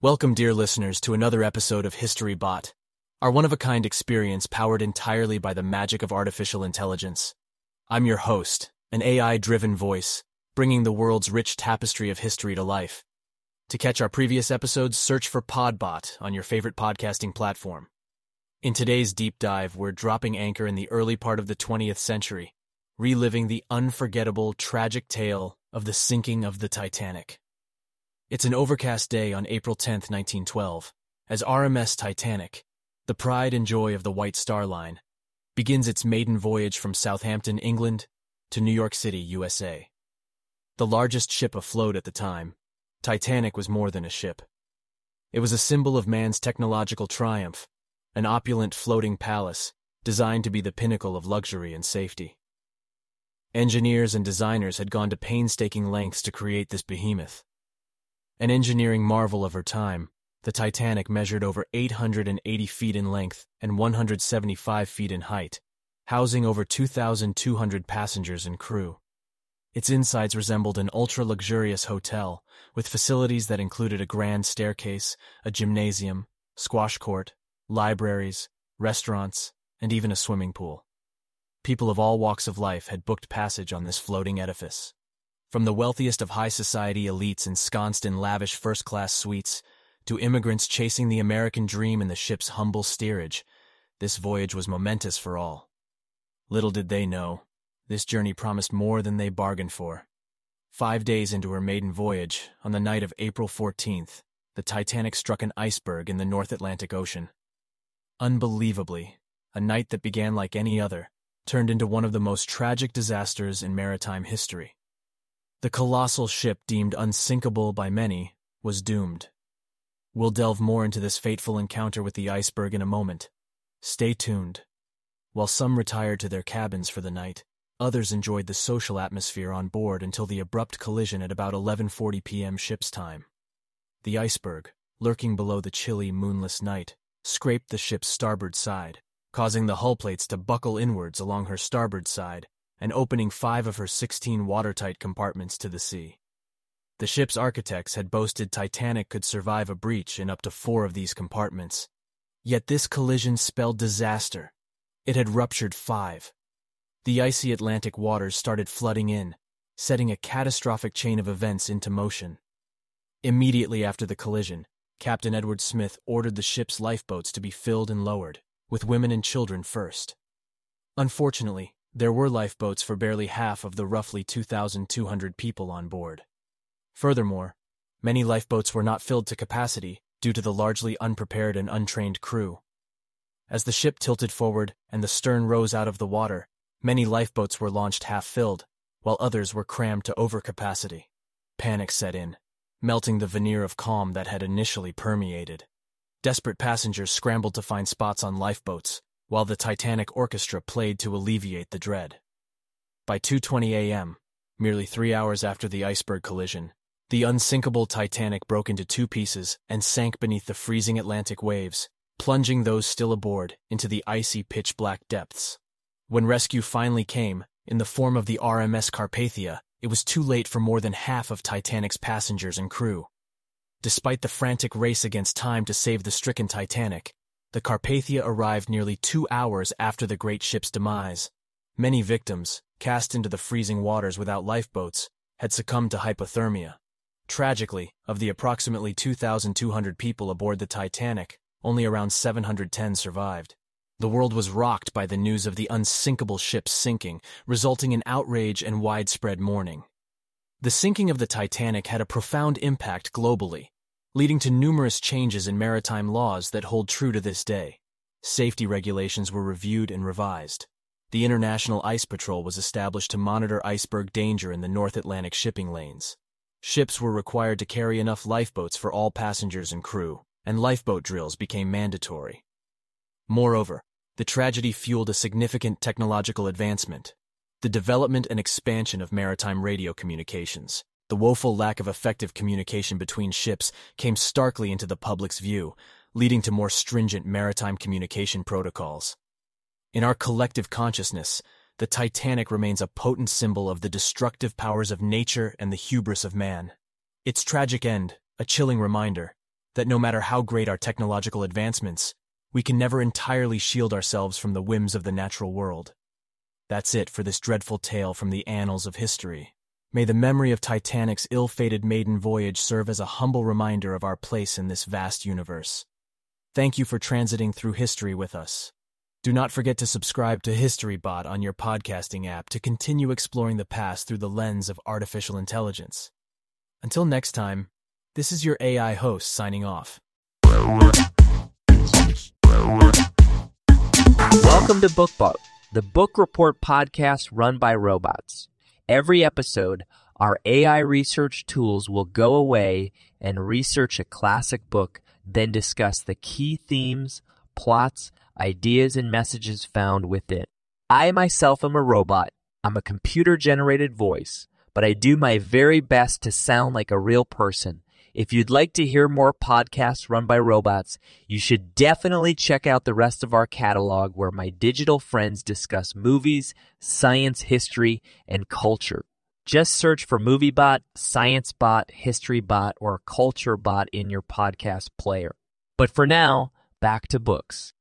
Welcome, dear listeners, to another episode of History Bot, our one of a kind experience powered entirely by the magic of artificial intelligence. I'm your host, an AI driven voice, bringing the world's rich tapestry of history to life. To catch our previous episodes, search for Podbot on your favorite podcasting platform. In today's deep dive, we're dropping anchor in the early part of the 20th century, reliving the unforgettable, tragic tale of the sinking of the Titanic. It's an overcast day on April 10, 1912, as RMS Titanic, the pride and joy of the White Star Line, begins its maiden voyage from Southampton, England, to New York City, USA. The largest ship afloat at the time, Titanic was more than a ship. It was a symbol of man's technological triumph, an opulent floating palace designed to be the pinnacle of luxury and safety. Engineers and designers had gone to painstaking lengths to create this behemoth. An engineering marvel of her time, the Titanic measured over 880 feet in length and 175 feet in height, housing over 2,200 passengers and crew. Its insides resembled an ultra-luxurious hotel, with facilities that included a grand staircase, a gymnasium, squash court, libraries, restaurants, and even a swimming pool. People of all walks of life had booked passage on this floating edifice. From the wealthiest of high society elites ensconced in lavish first class suites to immigrants chasing the American dream in the ship's humble steerage, this voyage was momentous for all. Little did they know, this journey promised more than they bargained for. Five days into her maiden voyage, on the night of April 14th, the Titanic struck an iceberg in the North Atlantic Ocean. Unbelievably, a night that began like any other turned into one of the most tragic disasters in maritime history. The colossal ship deemed unsinkable by many was doomed. We'll delve more into this fateful encounter with the iceberg in a moment. Stay tuned. While some retired to their cabins for the night, others enjoyed the social atmosphere on board until the abrupt collision at about 11:40 p.m. ship's time. The iceberg, lurking below the chilly, moonless night, scraped the ship's starboard side, causing the hull plates to buckle inwards along her starboard side and opening five of her 16 watertight compartments to the sea. The ship's architects had boasted Titanic could survive a breach in up to four of these compartments. Yet this collision spelled disaster. It had ruptured five. The icy Atlantic waters started flooding in, setting a catastrophic chain of events into motion. Immediately after the collision, Captain Edward Smith ordered the ship's lifeboats to be filled and lowered, with women and children first. Unfortunately, there were lifeboats for barely half of the roughly 2,200 people on board. Furthermore, many lifeboats were not filled to capacity due to the largely unprepared and untrained crew. As the ship tilted forward and the stern rose out of the water, many lifeboats were launched half filled, while others were crammed to overcapacity. Panic set in, melting the veneer of calm that had initially permeated. Desperate passengers scrambled to find spots on lifeboats, while the Titanic orchestra played to alleviate the dread. By 2:20 a.m., merely 3 hours after the iceberg collision, the unsinkable Titanic broke into two pieces and sank beneath the freezing Atlantic waves, plunging those still aboard into the icy pitch-black depths. When rescue finally came, in the form of the RMS Carpathia, it was too late for more than half of Titanic's passengers and crew. Despite the frantic race against time to save the stricken Titanic, the Carpathia arrived nearly two hours after the great ship's demise. Many victims, cast into the freezing waters without lifeboats, had succumbed to hypothermia. Tragically, of the approximately 2,200 people aboard the Titanic, only around 710 survived. The world was rocked by the news of the unsinkable ship's sinking, resulting in outrage and widespread mourning. The sinking of the Titanic had a profound impact globally, leading to numerous changes in maritime laws that hold true to this day. Safety regulations were reviewed and revised. The International Ice Patrol was established to monitor iceberg danger in the North Atlantic shipping lanes. Ships were required to carry enough lifeboats for all passengers and crew, and lifeboat drills became mandatory. Moreover, the tragedy fueled a significant technological advancement, the development and expansion of maritime radio communications. The woeful lack of effective communication between ships came starkly into the public's view, leading to more stringent maritime communication protocols. In our collective consciousness, the Titanic remains a potent symbol of the destructive powers of nature and the hubris of man. Its tragic end, a chilling reminder that no matter how great our technological advancements, we can never entirely shield ourselves from the whims of the natural world. That's it for this dreadful tale from the annals of history. May the memory of Titanic's ill-fated maiden voyage serve as a humble reminder of our place in this vast universe. Thank you for transiting through history with us. Do not forget to subscribe to HistoryBot on your podcasting app to continue exploring the past through the lens of artificial intelligence. Until next time, this is your AI host signing off. Welcome to BookBot, the book report podcast run by robots. Every episode, our AI research tools will go away and research a classic book, then discuss the key themes, plots, ideas, and messages found within. I myself am a robot. I'm a computer generated voice, but I do my very best to sound like a real person if you'd like to hear more podcasts run by robots, you should definitely check out the rest of our catalog where my digital friends discuss movies, science, history, and culture. Just search for MovieBot, ScienceBot, HistoryBot, or CultureBot in your podcast player. But for now, back to books.